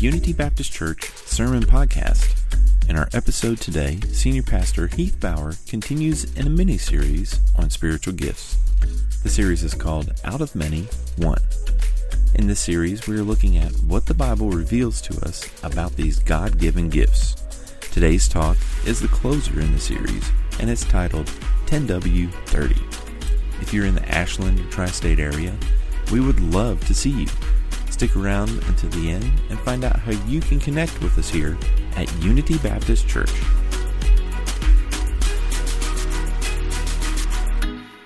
Unity Baptist Church Sermon Podcast. In our episode today, Senior Pastor Heath Bauer continues in a mini series on spiritual gifts. The series is called Out of Many, One. In this series, we are looking at what the Bible reveals to us about these God given gifts. Today's talk is the closer in the series, and it's titled 10W30. If you're in the Ashland tri state area, we would love to see you. Stick around until the end and find out how you can connect with us here at Unity Baptist Church.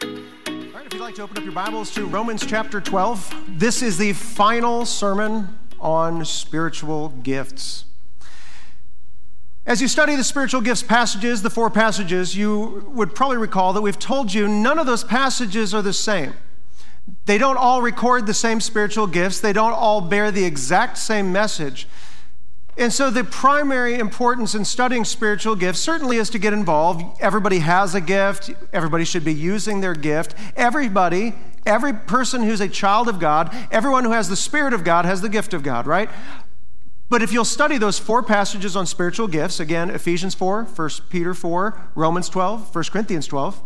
All right, if you'd like to open up your Bibles to Romans chapter 12, this is the final sermon on spiritual gifts. As you study the spiritual gifts passages, the four passages, you would probably recall that we've told you none of those passages are the same. They don't all record the same spiritual gifts, they don't all bear the exact same message. And so, the primary importance in studying spiritual gifts certainly is to get involved. Everybody has a gift, everybody should be using their gift. Everybody, every person who's a child of God, everyone who has the Spirit of God has the gift of God, right? But if you'll study those four passages on spiritual gifts, again, Ephesians 4, 1 Peter 4, Romans 12, 1 Corinthians 12,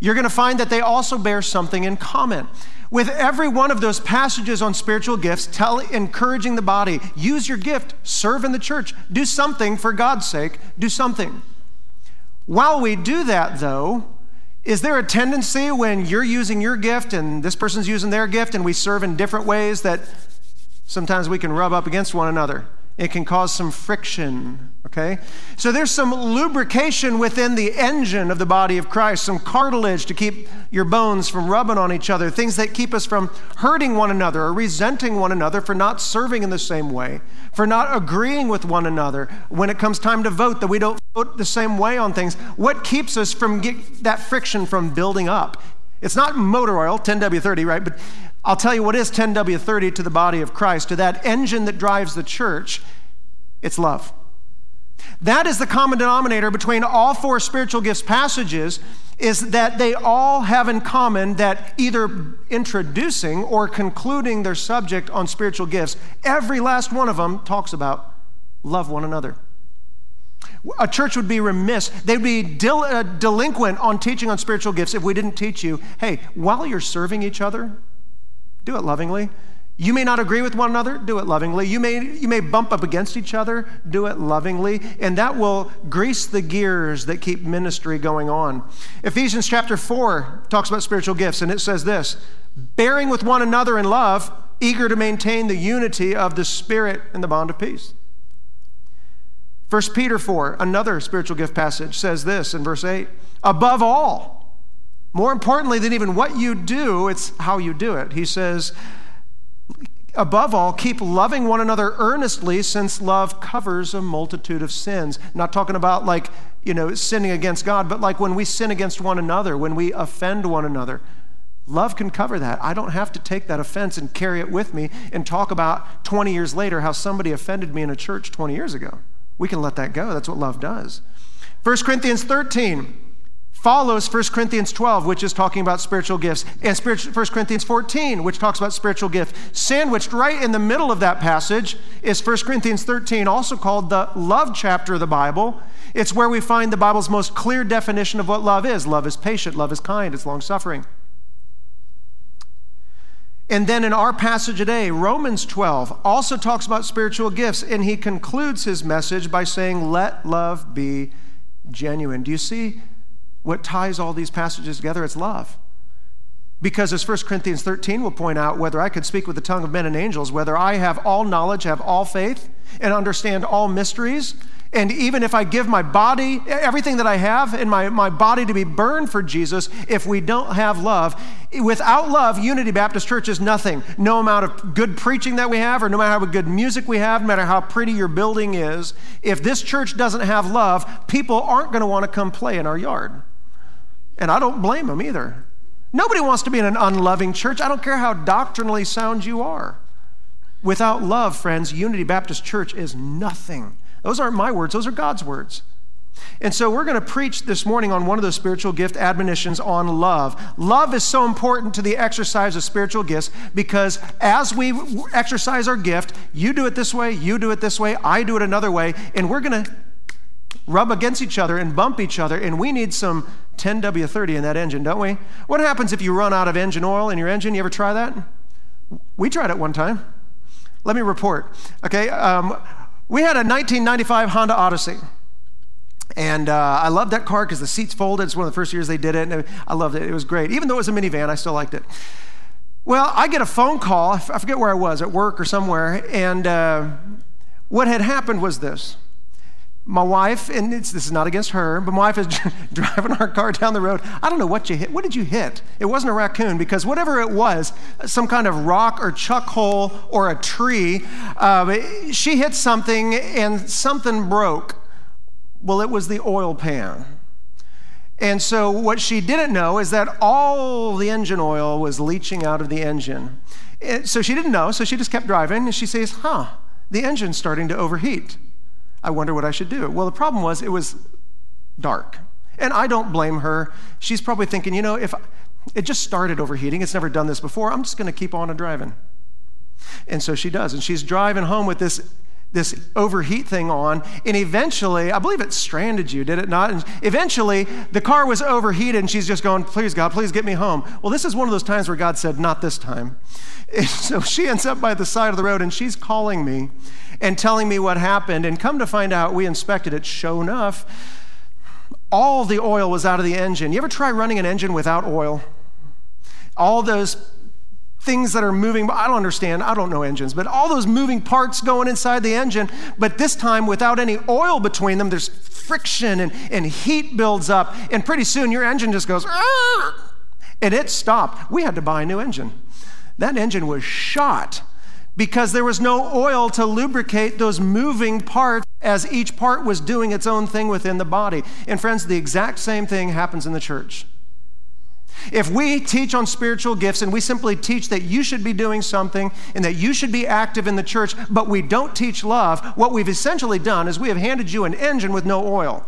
you're going to find that they also bear something in common. With every one of those passages on spiritual gifts, tell, encouraging the body, use your gift, serve in the church, do something for God's sake, do something. While we do that, though, is there a tendency when you're using your gift and this person's using their gift and we serve in different ways that sometimes we can rub up against one another? It can cause some friction, okay? So there's some lubrication within the engine of the body of Christ, some cartilage to keep your bones from rubbing on each other, things that keep us from hurting one another or resenting one another for not serving in the same way, for not agreeing with one another when it comes time to vote, that we don't vote the same way on things. What keeps us from get, that friction from building up? It's not motor oil, 10W30, right? But I'll tell you what is 10W30 to the body of Christ, to that engine that drives the church. It's love. That is the common denominator between all four spiritual gifts passages is that they all have in common that either introducing or concluding their subject on spiritual gifts, every last one of them talks about love one another. A church would be remiss, they'd be uh, delinquent on teaching on spiritual gifts if we didn't teach you hey, while you're serving each other, do it lovingly. You may not agree with one another, do it lovingly. You may, you may bump up against each other, do it lovingly, and that will grease the gears that keep ministry going on. Ephesians chapter 4 talks about spiritual gifts, and it says this bearing with one another in love, eager to maintain the unity of the Spirit in the bond of peace. 1 Peter 4, another spiritual gift passage, says this in verse 8 above all, more importantly than even what you do, it's how you do it. He says, above all, keep loving one another earnestly, since love covers a multitude of sins. Not talking about like, you know, sinning against God, but like when we sin against one another, when we offend one another. Love can cover that. I don't have to take that offense and carry it with me and talk about 20 years later how somebody offended me in a church 20 years ago. We can let that go. That's what love does. 1 Corinthians 13 follows 1 Corinthians 12, which is talking about spiritual gifts, and 1 Corinthians 14, which talks about spiritual gift. Sandwiched right in the middle of that passage is 1 Corinthians 13, also called the love chapter of the Bible. It's where we find the Bible's most clear definition of what love is love is patient, love is kind, it's long suffering. And then in our passage today, Romans 12 also talks about spiritual gifts, and he concludes his message by saying, Let love be genuine. Do you see what ties all these passages together? It's love. Because as 1 Corinthians 13 will point out, whether I could speak with the tongue of men and angels, whether I have all knowledge, have all faith, and understand all mysteries, and even if I give my body, everything that I have in my, my body to be burned for Jesus, if we don't have love, without love, Unity Baptist Church is nothing. No amount of good preaching that we have, or no matter how good music we have, no matter how pretty your building is, if this church doesn't have love, people aren't going to want to come play in our yard. And I don't blame them either. Nobody wants to be in an unloving church. I don't care how doctrinally sound you are. Without love, friends, Unity Baptist Church is nothing. Those aren't my words, those are God's words. And so we're going to preach this morning on one of those spiritual gift admonitions on love. Love is so important to the exercise of spiritual gifts because as we exercise our gift, you do it this way, you do it this way, I do it another way, and we're going to rub against each other and bump each other, and we need some 10W30 in that engine, don't we? What happens if you run out of engine oil in your engine? You ever try that? We tried it one time. Let me report. Okay, um, we had a 1995 Honda Odyssey. And uh, I loved that car because the seats folded. It's one of the first years they did it. And I loved it. It was great. Even though it was a minivan, I still liked it. Well, I get a phone call. I forget where I was, at work or somewhere. And uh, what had happened was this. My wife, and this is not against her, but my wife is driving our car down the road. I don't know what you hit. What did you hit? It wasn't a raccoon because whatever it was, some kind of rock or chuck hole or a tree, uh, she hit something and something broke. Well, it was the oil pan. And so, what she didn't know is that all the engine oil was leaching out of the engine. so, she didn't know, so she just kept driving, and she says, Huh, the engine's starting to overheat. I wonder what I should do. Well, the problem was it was dark. And I don't blame her. She's probably thinking, you know, if it just started overheating, it's never done this before, I'm just going to keep on driving. And so she does. And she's driving home with this this overheat thing on, and eventually, I believe it stranded you, did it not? And eventually, the car was overheated, and she's just going, Please, God, please get me home. Well, this is one of those times where God said, Not this time. And so she ends up by the side of the road, and she's calling me and telling me what happened. And come to find out, we inspected it. Show enough, all the oil was out of the engine. You ever try running an engine without oil? All those things that are moving. I don't understand. I don't know engines, but all those moving parts going inside the engine, but this time without any oil between them, there's friction and, and heat builds up. And pretty soon your engine just goes, and it stopped. We had to buy a new engine. That engine was shot because there was no oil to lubricate those moving parts as each part was doing its own thing within the body. And friends, the exact same thing happens in the church. If we teach on spiritual gifts and we simply teach that you should be doing something and that you should be active in the church, but we don't teach love, what we've essentially done is we have handed you an engine with no oil.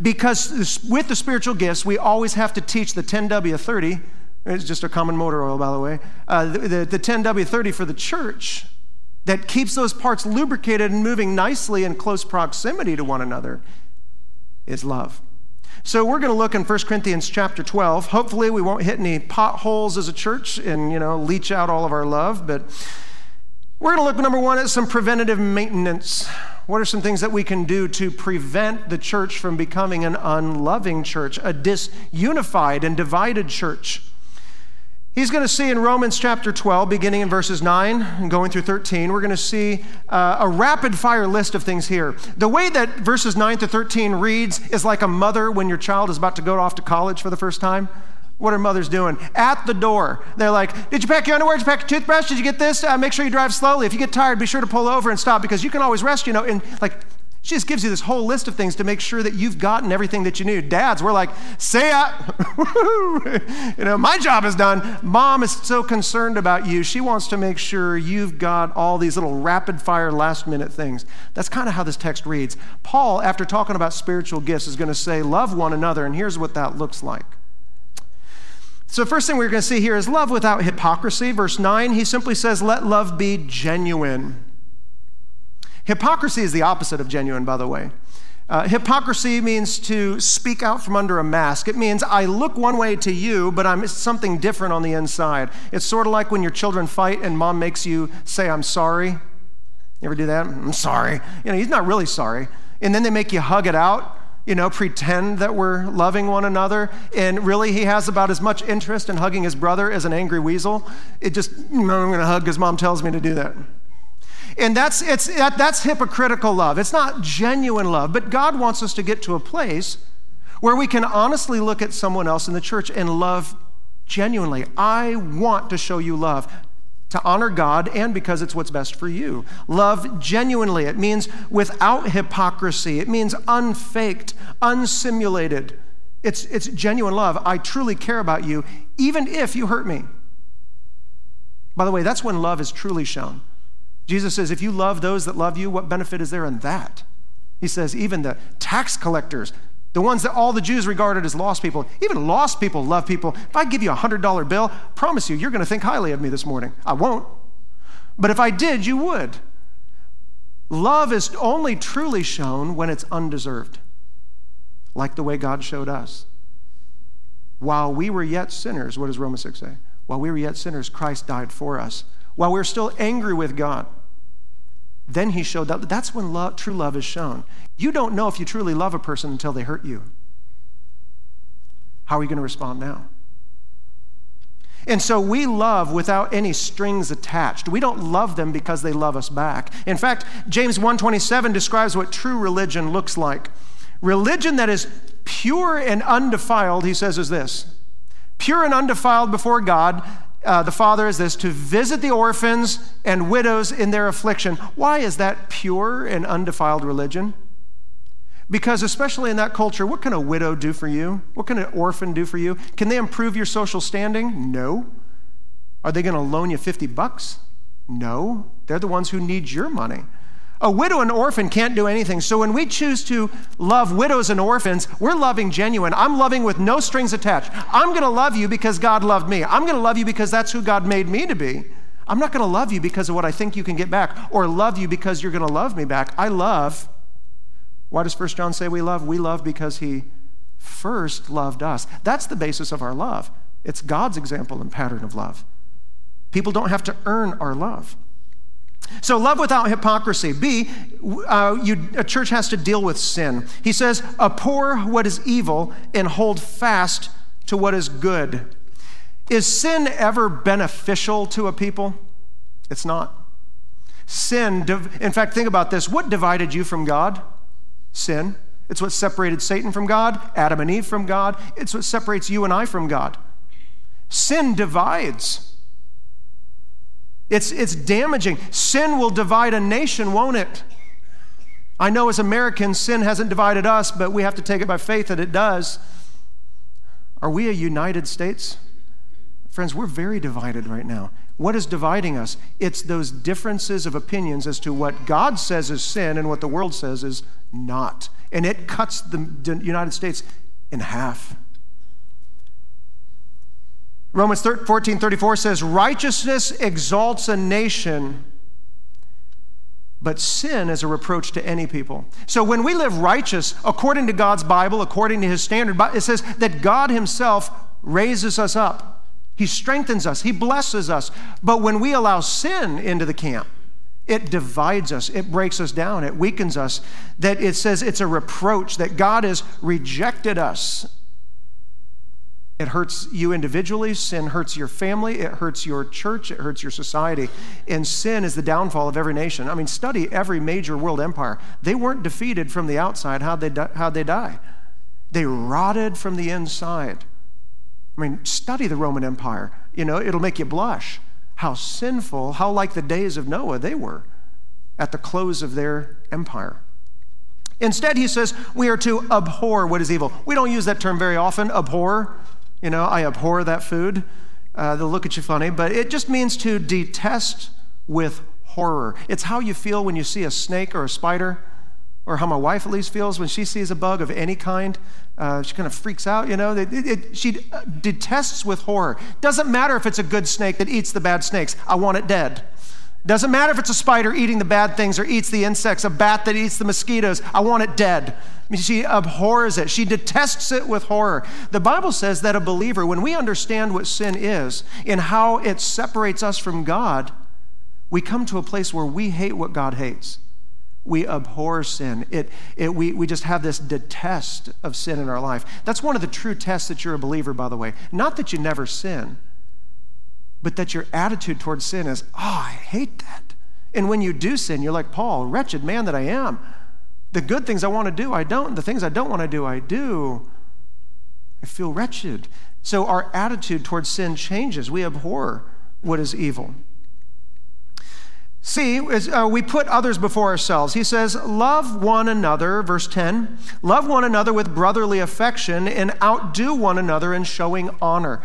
Because with the spiritual gifts, we always have to teach the 10W30. It's just a common motor oil, by the way. Uh, the, the, the 10W30 for the church that keeps those parts lubricated and moving nicely in close proximity to one another is love. So we're going to look in 1 Corinthians chapter 12. Hopefully we won't hit any potholes as a church and, you know, leach out all of our love, but we're going to look number 1 at some preventative maintenance. What are some things that we can do to prevent the church from becoming an unloving church, a disunified and divided church? He's going to see in Romans chapter 12, beginning in verses 9 and going through 13, we're going to see uh, a rapid fire list of things here. The way that verses 9 to 13 reads is like a mother when your child is about to go off to college for the first time. What are mothers doing? At the door. They're like, Did you pack your underwear? Did you pack your toothbrush? Did you get this? Uh, make sure you drive slowly. If you get tired, be sure to pull over and stop because you can always rest, you know. And like, she just gives you this whole list of things to make sure that you've gotten everything that you need. Dads, we're like, say ya. you know, my job is done. Mom is so concerned about you. She wants to make sure you've got all these little rapid fire, last minute things. That's kind of how this text reads. Paul, after talking about spiritual gifts, is going to say, love one another. And here's what that looks like. So, first thing we're going to see here is love without hypocrisy. Verse 9, he simply says, Let love be genuine. Hypocrisy is the opposite of genuine, by the way. Uh, hypocrisy means to speak out from under a mask. It means I look one way to you, but I'm something different on the inside. It's sort of like when your children fight and mom makes you say, I'm sorry. You ever do that? I'm sorry. You know, he's not really sorry. And then they make you hug it out, you know, pretend that we're loving one another. And really, he has about as much interest in hugging his brother as an angry weasel. It just, I'm going to hug because mom tells me to do that. And that's, it's, that, that's hypocritical love. It's not genuine love. But God wants us to get to a place where we can honestly look at someone else in the church and love genuinely. I want to show you love to honor God and because it's what's best for you. Love genuinely. It means without hypocrisy, it means unfaked, unsimulated. It's, it's genuine love. I truly care about you, even if you hurt me. By the way, that's when love is truly shown. Jesus says, if you love those that love you, what benefit is there in that? He says, even the tax collectors, the ones that all the Jews regarded as lost people, even lost people love people. If I give you a $100 bill, promise you, you're going to think highly of me this morning. I won't. But if I did, you would. Love is only truly shown when it's undeserved, like the way God showed us. While we were yet sinners, what does Romans 6 say? While we were yet sinners, Christ died for us. While we we're still angry with God, then he showed that. That's when love, true love is shown. You don't know if you truly love a person until they hurt you. How are you going to respond now? And so we love without any strings attached. We don't love them because they love us back. In fact, James 1:27 describes what true religion looks like. Religion that is pure and undefiled, he says, is this. Pure and undefiled before God, uh, the Father is this to visit the orphans and widows in their affliction. Why is that pure and undefiled religion? Because, especially in that culture, what can a widow do for you? What can an orphan do for you? Can they improve your social standing? No. Are they going to loan you 50 bucks? No. They're the ones who need your money. A widow and orphan can't do anything. So when we choose to love widows and orphans, we're loving genuine. I'm loving with no strings attached. I'm going to love you because God loved me. I'm going to love you because that's who God made me to be. I'm not going to love you because of what I think you can get back or love you because you're going to love me back. I love. Why does 1 John say we love? We love because he first loved us. That's the basis of our love. It's God's example and pattern of love. People don't have to earn our love. So, love without hypocrisy. B, uh, you, a church has to deal with sin. He says, abhor what is evil and hold fast to what is good. Is sin ever beneficial to a people? It's not. Sin, in fact, think about this. What divided you from God? Sin. It's what separated Satan from God, Adam and Eve from God. It's what separates you and I from God. Sin divides. It's, it's damaging. Sin will divide a nation, won't it? I know as Americans, sin hasn't divided us, but we have to take it by faith that it does. Are we a United States? Friends, we're very divided right now. What is dividing us? It's those differences of opinions as to what God says is sin and what the world says is not. And it cuts the United States in half. Romans 14 34 says, Righteousness exalts a nation, but sin is a reproach to any people. So when we live righteous, according to God's Bible, according to his standard, it says that God himself raises us up. He strengthens us, he blesses us. But when we allow sin into the camp, it divides us, it breaks us down, it weakens us. That it says it's a reproach that God has rejected us it hurts you individually. Sin hurts your family. It hurts your church. It hurts your society. And sin is the downfall of every nation. I mean, study every major world empire. They weren't defeated from the outside. How'd they, di- how'd they die? They rotted from the inside. I mean, study the Roman Empire. You know, it'll make you blush how sinful, how like the days of Noah they were at the close of their empire. Instead, he says we are to abhor what is evil. We don't use that term very often, abhor. You know, I abhor that food. Uh, they'll look at you funny, but it just means to detest with horror. It's how you feel when you see a snake or a spider, or how my wife at least feels when she sees a bug of any kind. Uh, she kind of freaks out, you know. It, it, she detests with horror. Doesn't matter if it's a good snake that eats the bad snakes, I want it dead. Doesn't matter if it's a spider eating the bad things or eats the insects, a bat that eats the mosquitoes, I want it dead. She abhors it. She detests it with horror. The Bible says that a believer, when we understand what sin is and how it separates us from God, we come to a place where we hate what God hates. We abhor sin. It, it, we, we just have this detest of sin in our life. That's one of the true tests that you're a believer, by the way. Not that you never sin, but that your attitude towards sin is, oh, I hate that. And when you do sin, you're like, Paul, wretched man that I am. The good things I want to do, I don't. The things I don't want to do, I do. I feel wretched. So our attitude towards sin changes. We abhor what is evil. See, uh, we put others before ourselves. He says, Love one another, verse 10, love one another with brotherly affection and outdo one another in showing honor.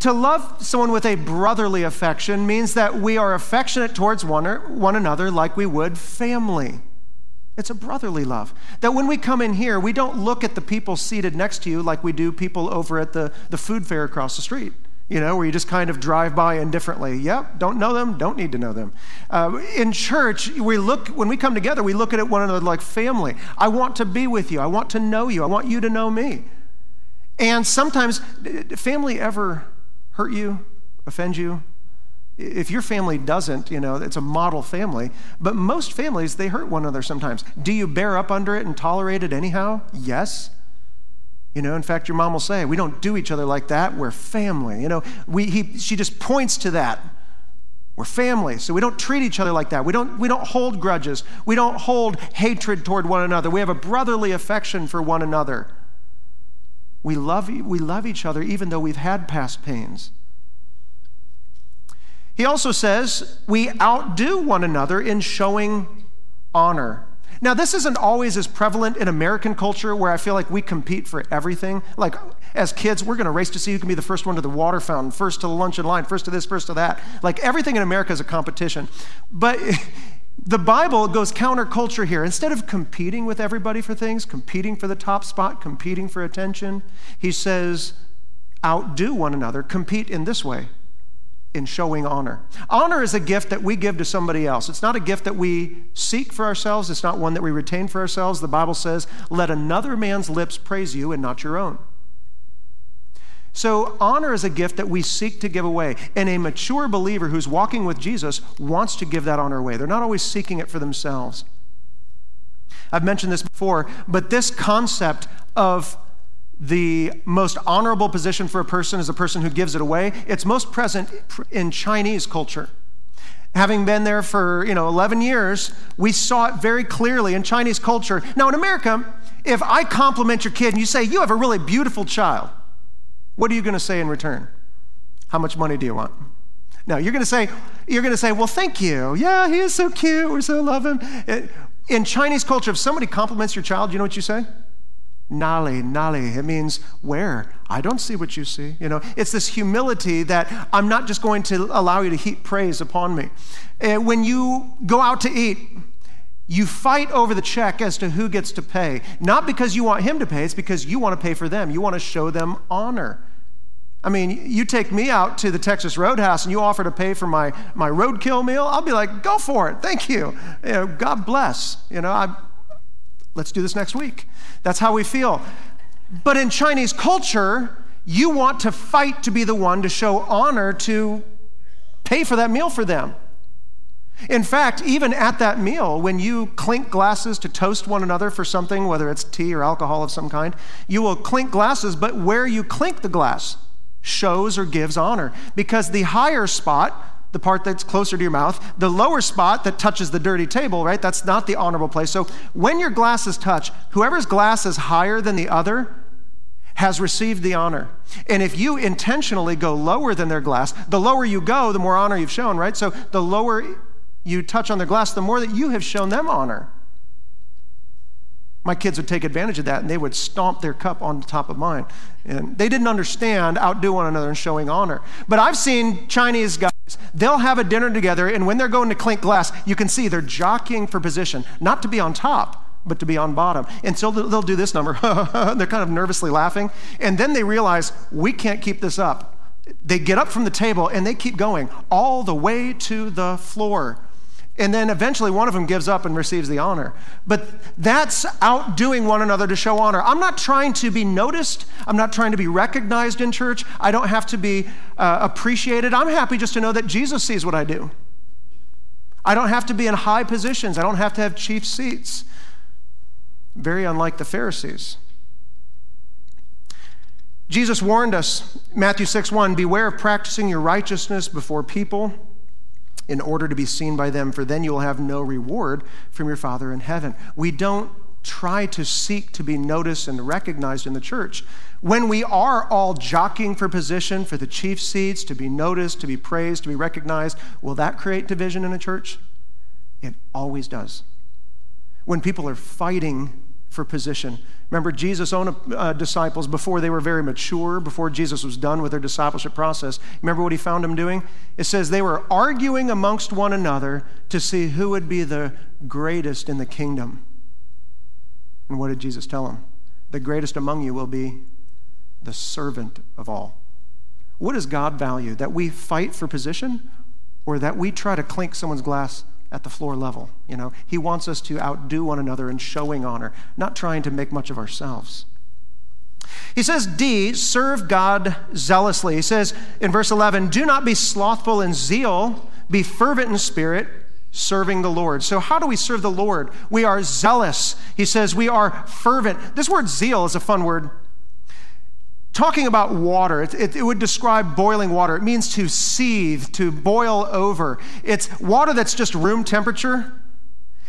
To love someone with a brotherly affection means that we are affectionate towards one, one another like we would family. It's a brotherly love. That when we come in here, we don't look at the people seated next to you like we do people over at the, the food fair across the street, you know, where you just kind of drive by indifferently. Yep, don't know them, don't need to know them. Uh, in church, we look, when we come together, we look at one another like family. I want to be with you, I want to know you, I want you to know me. And sometimes, family ever hurt you, offend you, if your family doesn't, you know, it's a model family. But most families, they hurt one another sometimes. Do you bear up under it and tolerate it anyhow? Yes. You know, in fact, your mom will say, We don't do each other like that. We're family. You know, we, he, she just points to that. We're family, so we don't treat each other like that. We don't, we don't hold grudges. We don't hold hatred toward one another. We have a brotherly affection for one another. We love, we love each other even though we've had past pains. He also says we outdo one another in showing honor. Now, this isn't always as prevalent in American culture where I feel like we compete for everything. Like, as kids, we're going to race to see who can be the first one to the water fountain, first to the lunch in line, first to this, first to that. Like, everything in America is a competition. But the Bible goes counterculture here. Instead of competing with everybody for things, competing for the top spot, competing for attention, he says, outdo one another, compete in this way in showing honor. Honor is a gift that we give to somebody else. It's not a gift that we seek for ourselves, it's not one that we retain for ourselves. The Bible says, let another man's lips praise you and not your own. So, honor is a gift that we seek to give away. And a mature believer who's walking with Jesus wants to give that honor away. They're not always seeking it for themselves. I've mentioned this before, but this concept of the most honorable position for a person is a person who gives it away. It's most present in Chinese culture. Having been there for, you know, 11 years, we saw it very clearly in Chinese culture. Now in America, if I compliment your kid and you say, "You have a really beautiful child." What are you going to say in return? How much money do you want? No, you're going to say, you're going to say, well, thank you. Yeah, he is so cute. We're so love him. Eh, in Chinese culture, if somebody compliments your child, you know what you say? Nali, Nali. It means where? I don't see what you see. You know, it's this humility that I'm not just going to allow you to heap praise upon me. And when you go out to eat, you fight over the check as to who gets to pay. Not because you want him to pay, it's because you want to pay for them. You want to show them honor. I mean, you take me out to the Texas Roadhouse and you offer to pay for my, my roadkill meal, I'll be like, go for it. Thank you. you know, God bless. You know, I, let's do this next week. That's how we feel. But in Chinese culture, you want to fight to be the one to show honor to pay for that meal for them. In fact, even at that meal, when you clink glasses to toast one another for something, whether it's tea or alcohol of some kind, you will clink glasses, but where you clink the glass shows or gives honor. Because the higher spot, the part that's closer to your mouth, the lower spot that touches the dirty table, right? That's not the honorable place. So when your glasses touch, whoever's glass is higher than the other has received the honor. And if you intentionally go lower than their glass, the lower you go, the more honor you've shown, right? So the lower you touch on their glass, the more that you have shown them honor. My kids would take advantage of that and they would stomp their cup on the top of mine. And they didn't understand outdo one another and showing honor. But I've seen Chinese guys, they'll have a dinner together, and when they're going to clink glass, you can see they're jockeying for position, not to be on top, but to be on bottom. And so they'll do this number. they're kind of nervously laughing. And then they realize, we can't keep this up. They get up from the table and they keep going all the way to the floor. And then eventually one of them gives up and receives the honor. But that's outdoing one another to show honor. I'm not trying to be noticed. I'm not trying to be recognized in church. I don't have to be uh, appreciated. I'm happy just to know that Jesus sees what I do. I don't have to be in high positions. I don't have to have chief seats. Very unlike the Pharisees. Jesus warned us, Matthew 6 1, beware of practicing your righteousness before people in order to be seen by them, for then you will have no reward from your Father in heaven. We don't try to seek to be noticed and recognized in the church. When we are all jockeying for position, for the chief seats, to be noticed, to be praised, to be recognized, will that create division in a church? It always does. When people are fighting for position. Remember, Jesus' own uh, disciples, before they were very mature, before Jesus was done with their discipleship process, remember what he found them doing? It says they were arguing amongst one another to see who would be the greatest in the kingdom. And what did Jesus tell them? The greatest among you will be the servant of all. What does God value? That we fight for position or that we try to clink someone's glass at the floor level? You know, he wants us to outdo one another in showing honor, not trying to make much of ourselves. He says, D, serve God zealously. He says in verse 11, do not be slothful in zeal, be fervent in spirit, serving the Lord. So, how do we serve the Lord? We are zealous. He says we are fervent. This word zeal is a fun word. Talking about water, it, it, it, would describe boiling water. It means to seethe, to boil over. It's water that's just room temperature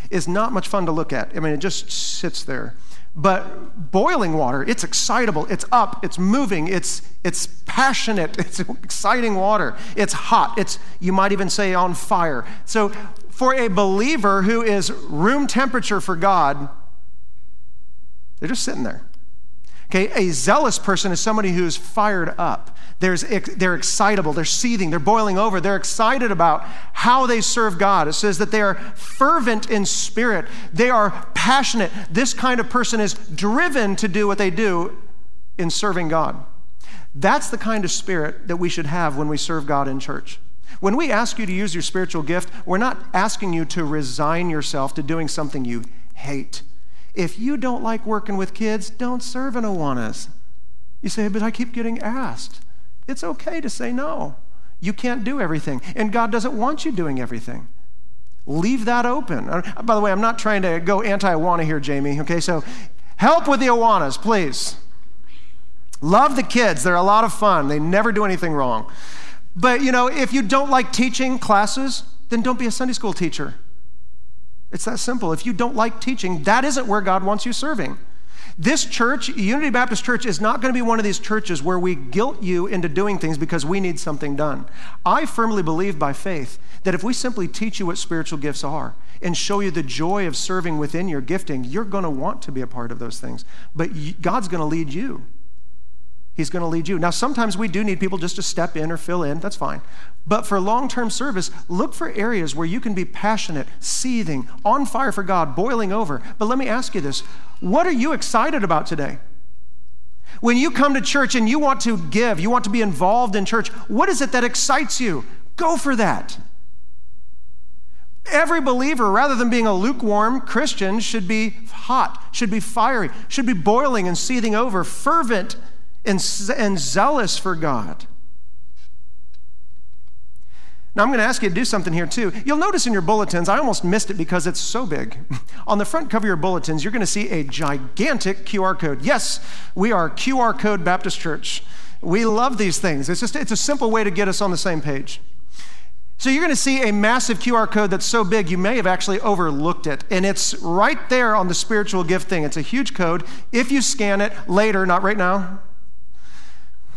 is not much fun to look at. I mean, it just sits there. But boiling water, it's excitable, it's up, it's moving, it's, it's passionate, it's exciting water, it's hot, it's, you might even say, on fire. So, for a believer who is room temperature for God, they're just sitting there. Okay, a zealous person is somebody who's fired up. There's, they're excitable, they're seething, they're boiling over, they're excited about how they serve God. It says that they are fervent in spirit, they are passionate. This kind of person is driven to do what they do in serving God. That's the kind of spirit that we should have when we serve God in church. When we ask you to use your spiritual gift, we're not asking you to resign yourself to doing something you hate. If you don't like working with kids, don't serve in Awanas. You say, but I keep getting asked. It's okay to say no. You can't do everything, and God doesn't want you doing everything. Leave that open. Uh, by the way, I'm not trying to go anti Awana here, Jamie. Okay, so help with the Awanas, please. Love the kids, they're a lot of fun, they never do anything wrong. But, you know, if you don't like teaching classes, then don't be a Sunday school teacher. It's that simple. If you don't like teaching, that isn't where God wants you serving. This church, Unity Baptist Church, is not going to be one of these churches where we guilt you into doing things because we need something done. I firmly believe by faith that if we simply teach you what spiritual gifts are and show you the joy of serving within your gifting, you're going to want to be a part of those things. But God's going to lead you. He's going to lead you. Now, sometimes we do need people just to step in or fill in. That's fine. But for long term service, look for areas where you can be passionate, seething, on fire for God, boiling over. But let me ask you this what are you excited about today? When you come to church and you want to give, you want to be involved in church, what is it that excites you? Go for that. Every believer, rather than being a lukewarm Christian, should be hot, should be fiery, should be boiling and seething over, fervent and, and zealous for God. Now, I'm going to ask you to do something here too. You'll notice in your bulletins, I almost missed it because it's so big. On the front cover of your bulletins, you're going to see a gigantic QR code. Yes, we are QR Code Baptist Church. We love these things. It's just it's a simple way to get us on the same page. So you're going to see a massive QR code that's so big you may have actually overlooked it. And it's right there on the spiritual gift thing. It's a huge code. If you scan it later, not right now,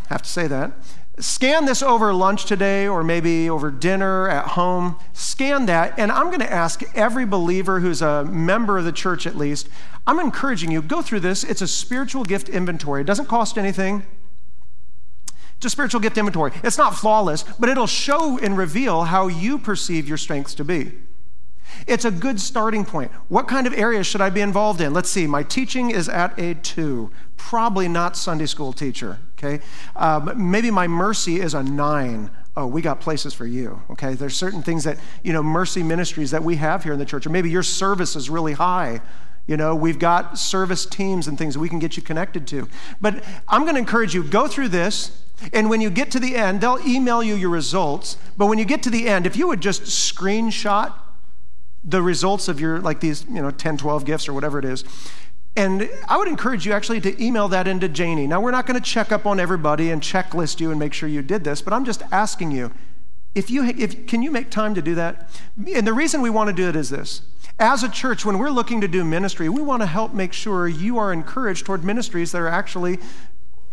have to say that. Scan this over lunch today or maybe over dinner at home. Scan that. And I'm going to ask every believer who's a member of the church at least, I'm encouraging you, go through this. It's a spiritual gift inventory. It doesn't cost anything. A spiritual gift inventory. It's not flawless, but it'll show and reveal how you perceive your strengths to be. It's a good starting point. What kind of areas should I be involved in? Let's see. My teaching is at a two. Probably not Sunday school teacher, okay? Um, maybe my mercy is a nine. Oh, we got places for you, okay? There's certain things that, you know, mercy ministries that we have here in the church, or maybe your service is really high. You know, we've got service teams and things we can get you connected to. But I'm going to encourage you go through this, and when you get to the end, they'll email you your results. But when you get to the end, if you would just screenshot the results of your, like these, you know, 10, 12 gifts or whatever it is. And I would encourage you actually to email that into Janie. Now, we're not going to check up on everybody and checklist you and make sure you did this, but I'm just asking you if you, if, can you make time to do that? And the reason we want to do it is this. As a church, when we're looking to do ministry, we want to help make sure you are encouraged toward ministries that are actually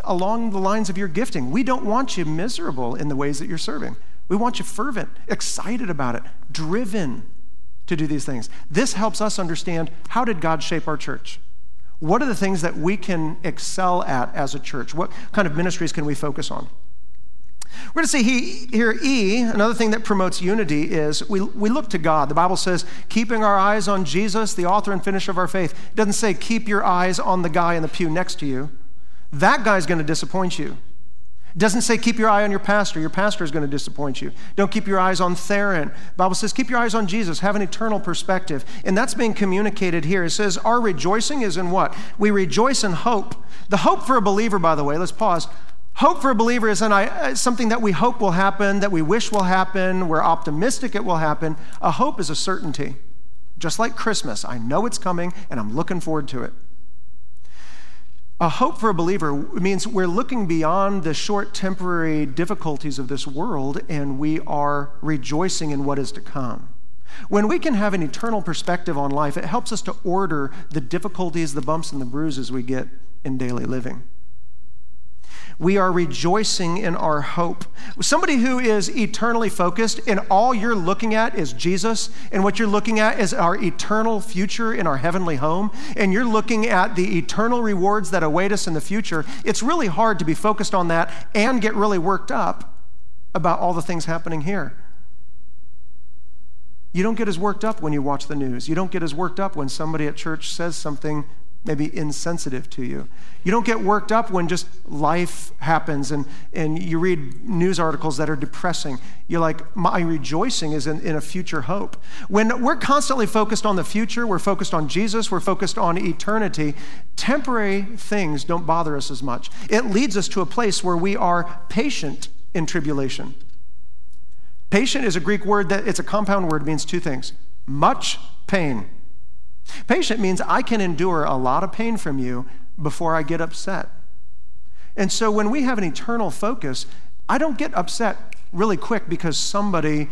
along the lines of your gifting. We don't want you miserable in the ways that you're serving. We want you fervent, excited about it, driven to do these things. This helps us understand how did God shape our church? What are the things that we can excel at as a church? What kind of ministries can we focus on? We're going to see he, here E, another thing that promotes unity is we, we look to God. The Bible says, keeping our eyes on Jesus, the author and finisher of our faith. It doesn't say, keep your eyes on the guy in the pew next to you. That guy's going to disappoint you. Doesn't say, keep your eye on your pastor. Your pastor is going to disappoint you. Don't keep your eyes on Theron. The Bible says, keep your eyes on Jesus. Have an eternal perspective. And that's being communicated here. It says, our rejoicing is in what? We rejoice in hope. The hope for a believer, by the way, let's pause. Hope for a believer isn't uh, something that we hope will happen, that we wish will happen, we're optimistic it will happen. A hope is a certainty. Just like Christmas, I know it's coming and I'm looking forward to it. A hope for a believer means we're looking beyond the short temporary difficulties of this world and we are rejoicing in what is to come. When we can have an eternal perspective on life, it helps us to order the difficulties, the bumps, and the bruises we get in daily living. We are rejoicing in our hope. Somebody who is eternally focused and all you're looking at is Jesus, and what you're looking at is our eternal future in our heavenly home, and you're looking at the eternal rewards that await us in the future, it's really hard to be focused on that and get really worked up about all the things happening here. You don't get as worked up when you watch the news. You don't get as worked up when somebody at church says something maybe insensitive to you. You don't get worked up when just life happens and, and you read news articles that are depressing. You're like, my rejoicing is in, in a future hope. When we're constantly focused on the future, we're focused on Jesus, we're focused on eternity, temporary things don't bother us as much. It leads us to a place where we are patient in tribulation. Patient is a Greek word that it's a compound word, means two things much pain Patient means I can endure a lot of pain from you before I get upset. And so when we have an eternal focus, I don't get upset really quick because somebody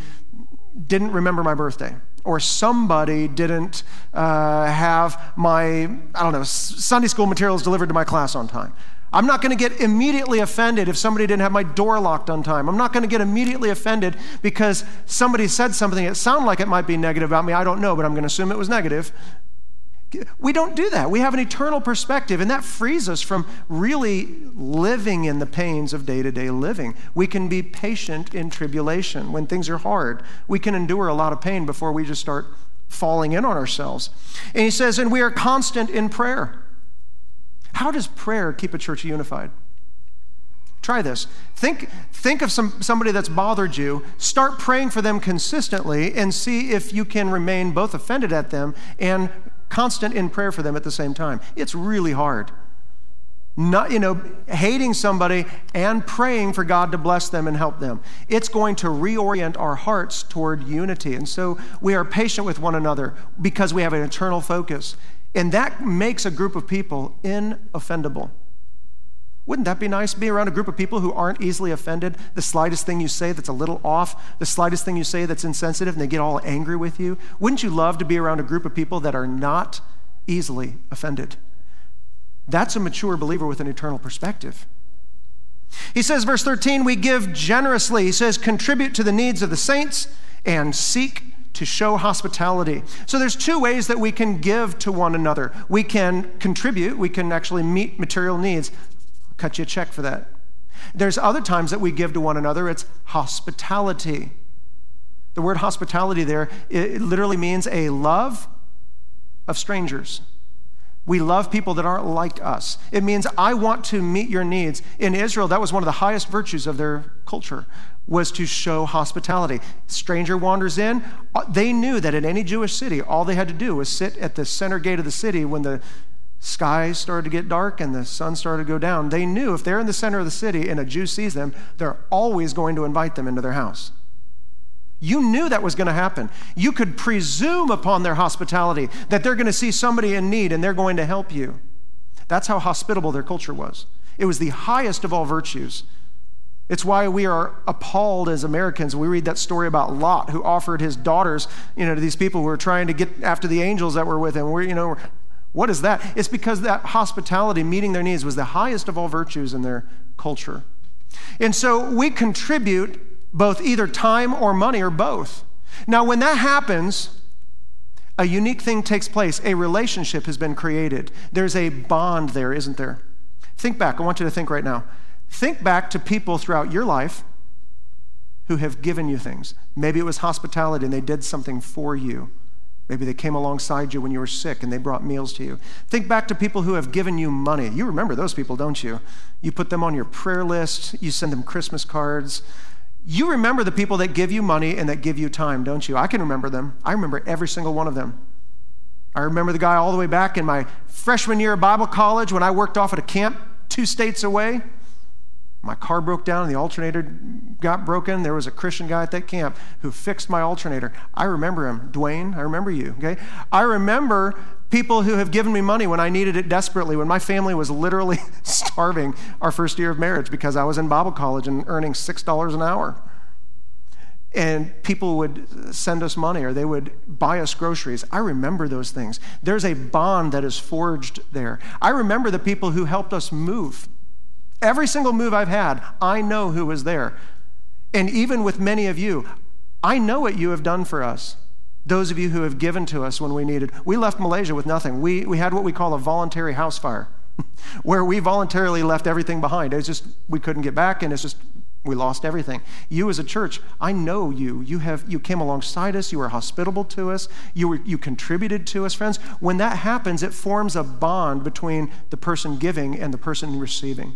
didn't remember my birthday or somebody didn't uh, have my, I don't know, Sunday school materials delivered to my class on time. I'm not going to get immediately offended if somebody didn't have my door locked on time. I'm not going to get immediately offended because somebody said something that sounded like it might be negative about me. I don't know, but I'm going to assume it was negative. We don't do that. We have an eternal perspective, and that frees us from really living in the pains of day to day living. We can be patient in tribulation when things are hard. We can endure a lot of pain before we just start falling in on ourselves. And he says, and we are constant in prayer. How does prayer keep a church unified? Try this. Think, think of some, somebody that's bothered you. Start praying for them consistently and see if you can remain both offended at them and constant in prayer for them at the same time. It's really hard. Not, you know, hating somebody and praying for God to bless them and help them. It's going to reorient our hearts toward unity. And so we are patient with one another because we have an eternal focus. And that makes a group of people inoffendable. Wouldn't that be nice? Be around a group of people who aren't easily offended. The slightest thing you say that's a little off, the slightest thing you say that's insensitive, and they get all angry with you. Wouldn't you love to be around a group of people that are not easily offended? That's a mature believer with an eternal perspective. He says, verse 13, we give generously. He says, contribute to the needs of the saints and seek to show hospitality. So there's two ways that we can give to one another. We can contribute, we can actually meet material needs I'll cut you a check for that. There's other times that we give to one another, it's hospitality. The word hospitality there, it literally means a love of strangers. We love people that aren't like us. It means I want to meet your needs. In Israel, that was one of the highest virtues of their culture was to show hospitality. Stranger wanders in, uh, they knew that in any Jewish city, all they had to do was sit at the center gate of the city when the skies started to get dark and the sun started to go down, they knew if they're in the center of the city and a Jew sees them, they're always going to invite them into their house. You knew that was going to happen. You could presume upon their hospitality that they're going to see somebody in need and they're going to help you. That's how hospitable their culture was. It was the highest of all virtues. It's why we are appalled as Americans. We read that story about Lot, who offered his daughters, you know, to these people who were trying to get after the angels that were with him. We're, you know, what is that? It's because that hospitality, meeting their needs, was the highest of all virtues in their culture. And so we contribute both either time or money or both. Now, when that happens, a unique thing takes place. A relationship has been created. There's a bond there, isn't there? Think back. I want you to think right now. Think back to people throughout your life who have given you things. Maybe it was hospitality and they did something for you. Maybe they came alongside you when you were sick and they brought meals to you. Think back to people who have given you money. You remember those people, don't you? You put them on your prayer list, you send them Christmas cards. You remember the people that give you money and that give you time, don't you? I can remember them. I remember every single one of them. I remember the guy all the way back in my freshman year of Bible college when I worked off at a camp two states away. My car broke down and the alternator got broken. There was a Christian guy at that camp who fixed my alternator. I remember him. Dwayne, I remember you, okay? I remember people who have given me money when I needed it desperately, when my family was literally starving our first year of marriage because I was in Bible college and earning $6 an hour. And people would send us money or they would buy us groceries. I remember those things. There's a bond that is forged there. I remember the people who helped us move Every single move I've had, I know who was there. And even with many of you, I know what you have done for us. Those of you who have given to us when we needed. We left Malaysia with nothing. We, we had what we call a voluntary house fire, where we voluntarily left everything behind. It's just, we couldn't get back, and it's just, we lost everything. You as a church, I know you. You have you came alongside us, you were hospitable to us, you were you contributed to us, friends. When that happens, it forms a bond between the person giving and the person receiving.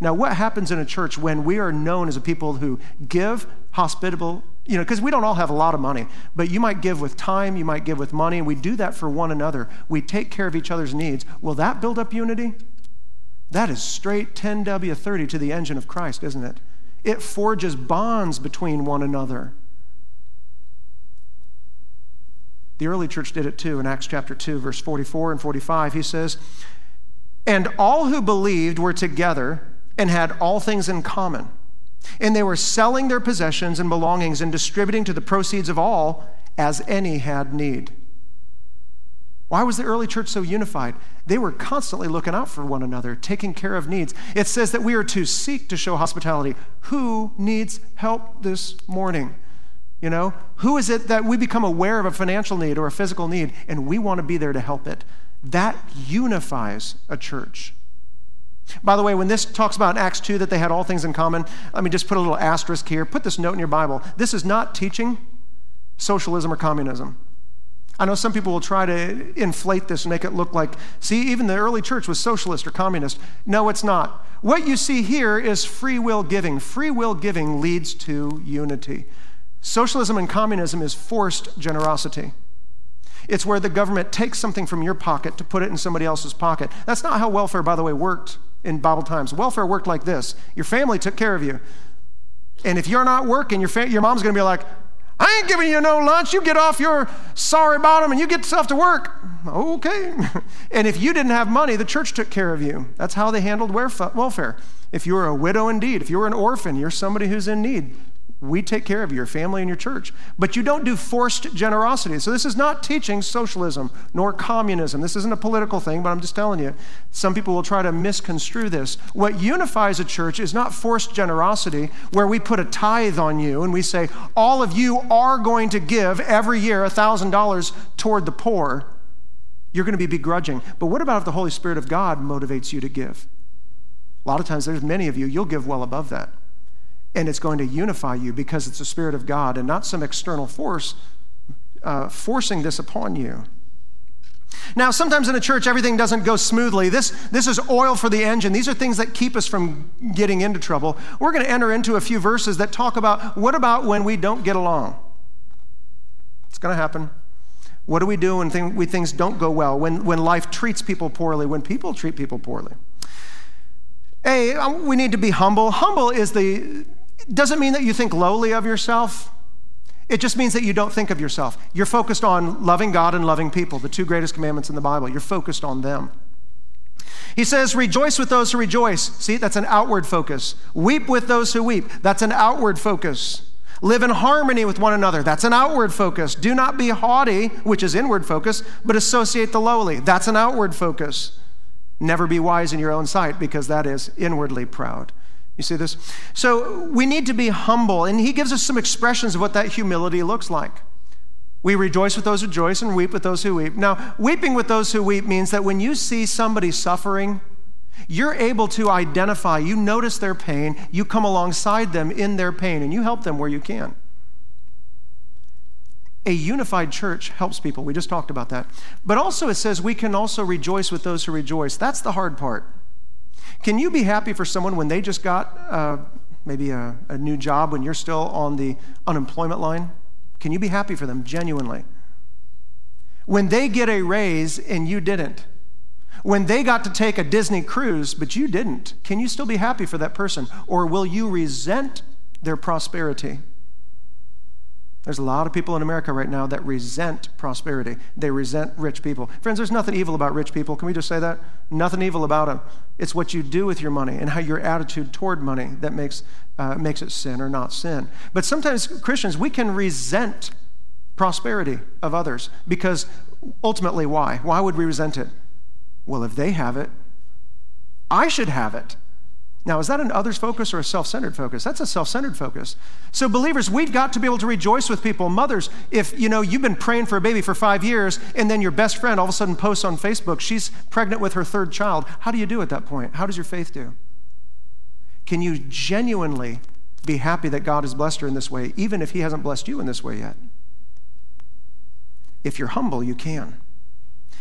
Now, what happens in a church when we are known as a people who give, hospitable, you know, because we don't all have a lot of money, but you might give with time, you might give with money, and we do that for one another. We take care of each other's needs. Will that build up unity? That is straight 10W30 to the engine of Christ, isn't it? It forges bonds between one another. The early church did it too in Acts chapter 2, verse 44 and 45. He says, And all who believed were together and had all things in common. And they were selling their possessions and belongings and distributing to the proceeds of all as any had need. Why was the early church so unified? They were constantly looking out for one another, taking care of needs. It says that we are to seek to show hospitality. Who needs help this morning? You know, who is it that we become aware of a financial need or a physical need and we want to be there to help it? That unifies a church. By the way, when this talks about Acts 2 that they had all things in common, let me just put a little asterisk here. Put this note in your Bible. This is not teaching socialism or communism. I know some people will try to inflate this and make it look like, see, even the early church was socialist or communist. No, it's not. What you see here is free will giving. Free will giving leads to unity. Socialism and communism is forced generosity. It's where the government takes something from your pocket to put it in somebody else's pocket. That's not how welfare, by the way, worked in Bible times. Welfare worked like this your family took care of you. And if you're not working, your, fa- your mom's going to be like, I ain't giving you no lunch. You get off your sorry bottom and you get stuff to work. Okay. and if you didn't have money, the church took care of you. That's how they handled welfare. If you were a widow indeed, if you were an orphan, you're somebody who's in need we take care of your family and your church. But you don't do forced generosity. So this is not teaching socialism nor communism. This isn't a political thing, but I'm just telling you. Some people will try to misconstrue this. What unifies a church is not forced generosity, where we put a tithe on you and we say, all of you are going to give every year $1,000 toward the poor. You're going to be begrudging. But what about if the Holy Spirit of God motivates you to give? A lot of times, there's many of you, you'll give well above that and it's going to unify you because it's the Spirit of God and not some external force uh, forcing this upon you. Now, sometimes in a church, everything doesn't go smoothly. This, this is oil for the engine. These are things that keep us from getting into trouble. We're going to enter into a few verses that talk about what about when we don't get along? It's going to happen. What do we do when thing, we, things don't go well? When, when life treats people poorly? When people treat people poorly? A, um, we need to be humble. Humble is the doesn't mean that you think lowly of yourself. It just means that you don't think of yourself. You're focused on loving God and loving people, the two greatest commandments in the Bible. You're focused on them. He says, Rejoice with those who rejoice. See, that's an outward focus. Weep with those who weep. That's an outward focus. Live in harmony with one another. That's an outward focus. Do not be haughty, which is inward focus, but associate the lowly. That's an outward focus. Never be wise in your own sight, because that is inwardly proud. You see this? So we need to be humble, and he gives us some expressions of what that humility looks like. We rejoice with those who rejoice and weep with those who weep. Now, weeping with those who weep means that when you see somebody suffering, You're able to identify, you notice their pain, you come alongside them in their pain, and you help them where you can. A unified church helps people. We just talked about that. But also, it says we can also rejoice with those who rejoice. That's the hard part. Can you be happy for someone when they just got uh, maybe a, a new job when you're still on the unemployment line? Can you be happy for them genuinely? When they get a raise and you didn't, when they got to take a Disney cruise but you didn't, can you still be happy for that person? Or will you resent their prosperity? There's a lot of people in America right now that resent prosperity. They resent rich people. Friends, there's nothing evil about rich people. Can we just say that? Nothing evil about them. It's what you do with your money and how your attitude toward money that makes, uh, makes it sin or not sin. But sometimes, Christians, we can resent prosperity of others because ultimately, why? Why would we resent it? Well, if they have it, I should have it. Now, is that an others focus or a self centered focus? That's a self centered focus. So, believers, we've got to be able to rejoice with people. Mothers, if you know you've been praying for a baby for five years and then your best friend all of a sudden posts on Facebook, she's pregnant with her third child, how do you do at that point? How does your faith do? Can you genuinely be happy that God has blessed her in this way, even if He hasn't blessed you in this way yet? If you're humble, you can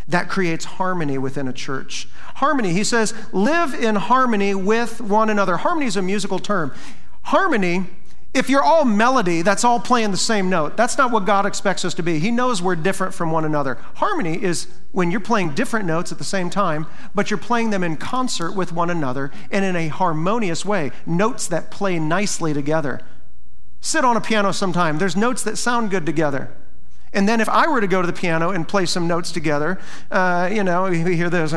that creates harmony within a church. Harmony, he says, live in harmony with one another. Harmony is a musical term. Harmony, if you're all melody, that's all playing the same note. That's not what God expects us to be. He knows we're different from one another. Harmony is when you're playing different notes at the same time, but you're playing them in concert with one another and in a harmonious way, notes that play nicely together. Sit on a piano sometime. There's notes that sound good together. And then if I were to go to the piano and play some notes together, uh, you know, we hear this.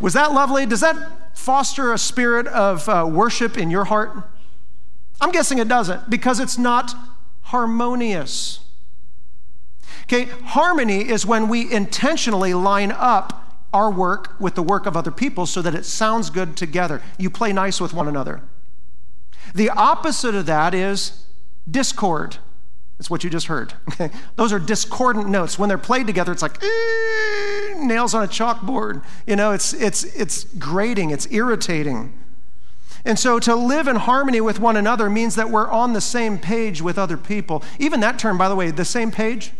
Was that lovely? Does that foster a spirit of uh, worship in your heart? I'm guessing it doesn't because it's not harmonious. Okay, harmony is when we intentionally line up our work with the work of other people so that it sounds good together. You play nice with one another. The opposite of that is discord. It's what you just heard. Okay? Those are discordant notes. When they're played together, it's like eh, nails on a chalkboard. You know, it's, it's, it's grating, it's irritating. And so to live in harmony with one another means that we're on the same page with other people. Even that term, by the way, the same page,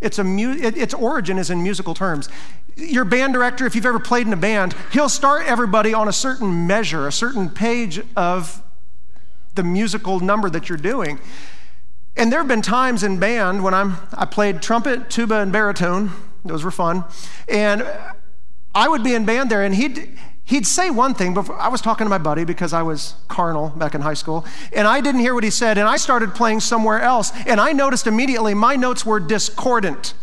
it's a mu- it, its origin is in musical terms. Your band director, if you've ever played in a band, he'll start everybody on a certain measure, a certain page of the musical number that you're doing. And there have been times in band when I'm, I played trumpet, tuba, and baritone. Those were fun. And I would be in band there, and he'd, he'd say one thing. Before, I was talking to my buddy because I was carnal back in high school, and I didn't hear what he said, and I started playing somewhere else. And I noticed immediately my notes were discordant.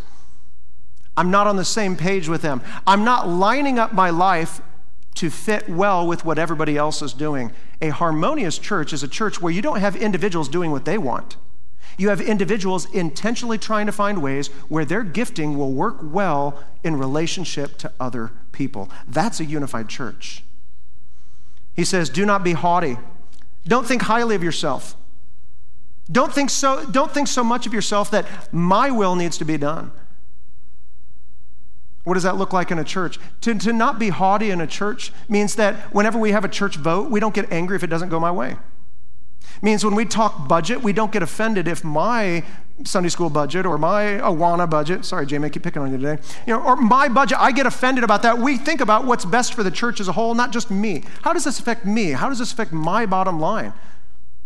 I'm not on the same page with them. I'm not lining up my life to fit well with what everybody else is doing. A harmonious church is a church where you don't have individuals doing what they want. You have individuals intentionally trying to find ways where their gifting will work well in relationship to other people. That's a unified church. He says, Do not be haughty. Don't think highly of yourself. Don't think so, don't think so much of yourself that my will needs to be done. What does that look like in a church? To, to not be haughty in a church means that whenever we have a church vote, we don't get angry if it doesn't go my way means when we talk budget, we don't get offended if my Sunday school budget or my Awana budget, sorry, Jamie, I keep picking on you today, you know, or my budget, I get offended about that. We think about what's best for the church as a whole, not just me. How does this affect me? How does this affect my bottom line?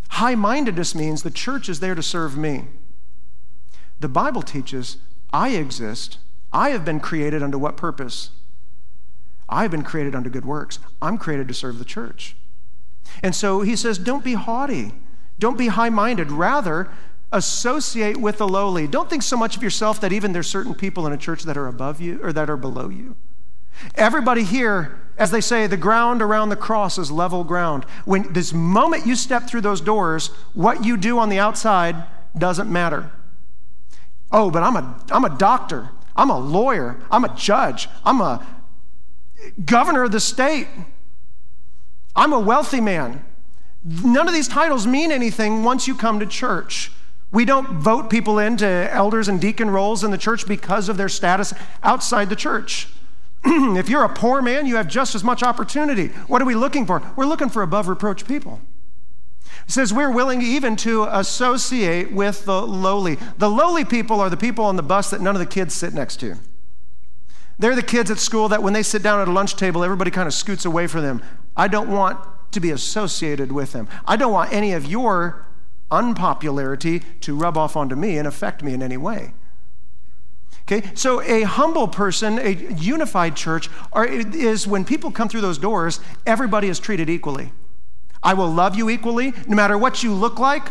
High mindedness means the church is there to serve me. The Bible teaches I exist. I have been created under what purpose? I have been created under good works. I'm created to serve the church. And so he says, don't be haughty. Don't be high minded. Rather, associate with the lowly. Don't think so much of yourself that even there's certain people in a church that are above you or that are below you. Everybody here, as they say, the ground around the cross is level ground. When this moment you step through those doors, what you do on the outside doesn't matter. Oh, but I'm a, I'm a doctor. I'm a lawyer. I'm a judge. I'm a governor of the state. I'm a wealthy man. None of these titles mean anything once you come to church. We don't vote people into elders and deacon roles in the church because of their status outside the church. if you're a poor man, you have just as much opportunity. What are we looking for? We're looking for above reproach people. It says we're willing even to associate with the lowly. The lowly people are the people on the bus that none of the kids sit next to. They're the kids at school that when they sit down at a lunch table, everybody kind of scoots away from them. I don't want to be associated with them. I don't want any of your unpopularity to rub off onto me and affect me in any way. Okay, so a humble person, a unified church, are, is when people come through those doors, everybody is treated equally. I will love you equally, no matter what you look like,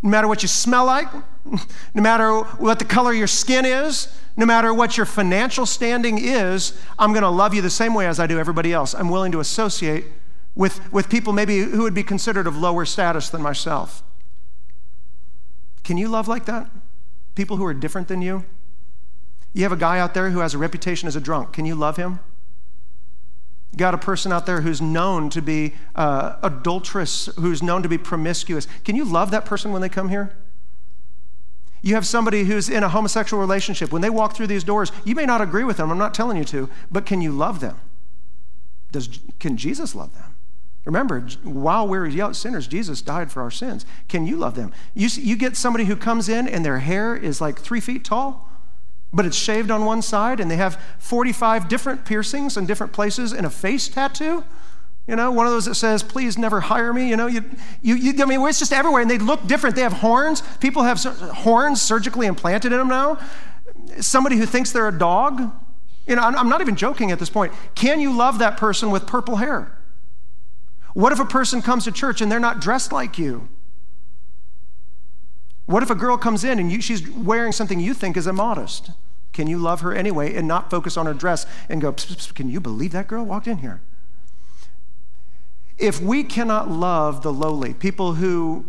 no matter what you smell like, no matter what the color of your skin is, no matter what your financial standing is, I'm going to love you the same way as I do everybody else. I'm willing to associate with, with people maybe who would be considered of lower status than myself. Can you love like that? People who are different than you? You have a guy out there who has a reputation as a drunk. Can you love him? You got a person out there who's known to be uh, adulterous, who's known to be promiscuous. Can you love that person when they come here? You have somebody who's in a homosexual relationship. When they walk through these doors, you may not agree with them. I'm not telling you to, but can you love them? Does, can Jesus love them? Remember, while we are sinners, Jesus died for our sins. Can you love them? You, you get somebody who comes in and their hair is like three feet tall, but it's shaved on one side, and they have 45 different piercings in different places and a face tattoo. You know, one of those that says, please never hire me. You know, you, you, you, I mean, it's just everywhere, and they look different. They have horns. People have horns surgically implanted in them now. Somebody who thinks they're a dog. You know, I'm not even joking at this point. Can you love that person with purple hair? What if a person comes to church and they're not dressed like you? What if a girl comes in and you, she's wearing something you think is immodest? Can you love her anyway and not focus on her dress and go, can you believe that girl walked in here? If we cannot love the lowly, people who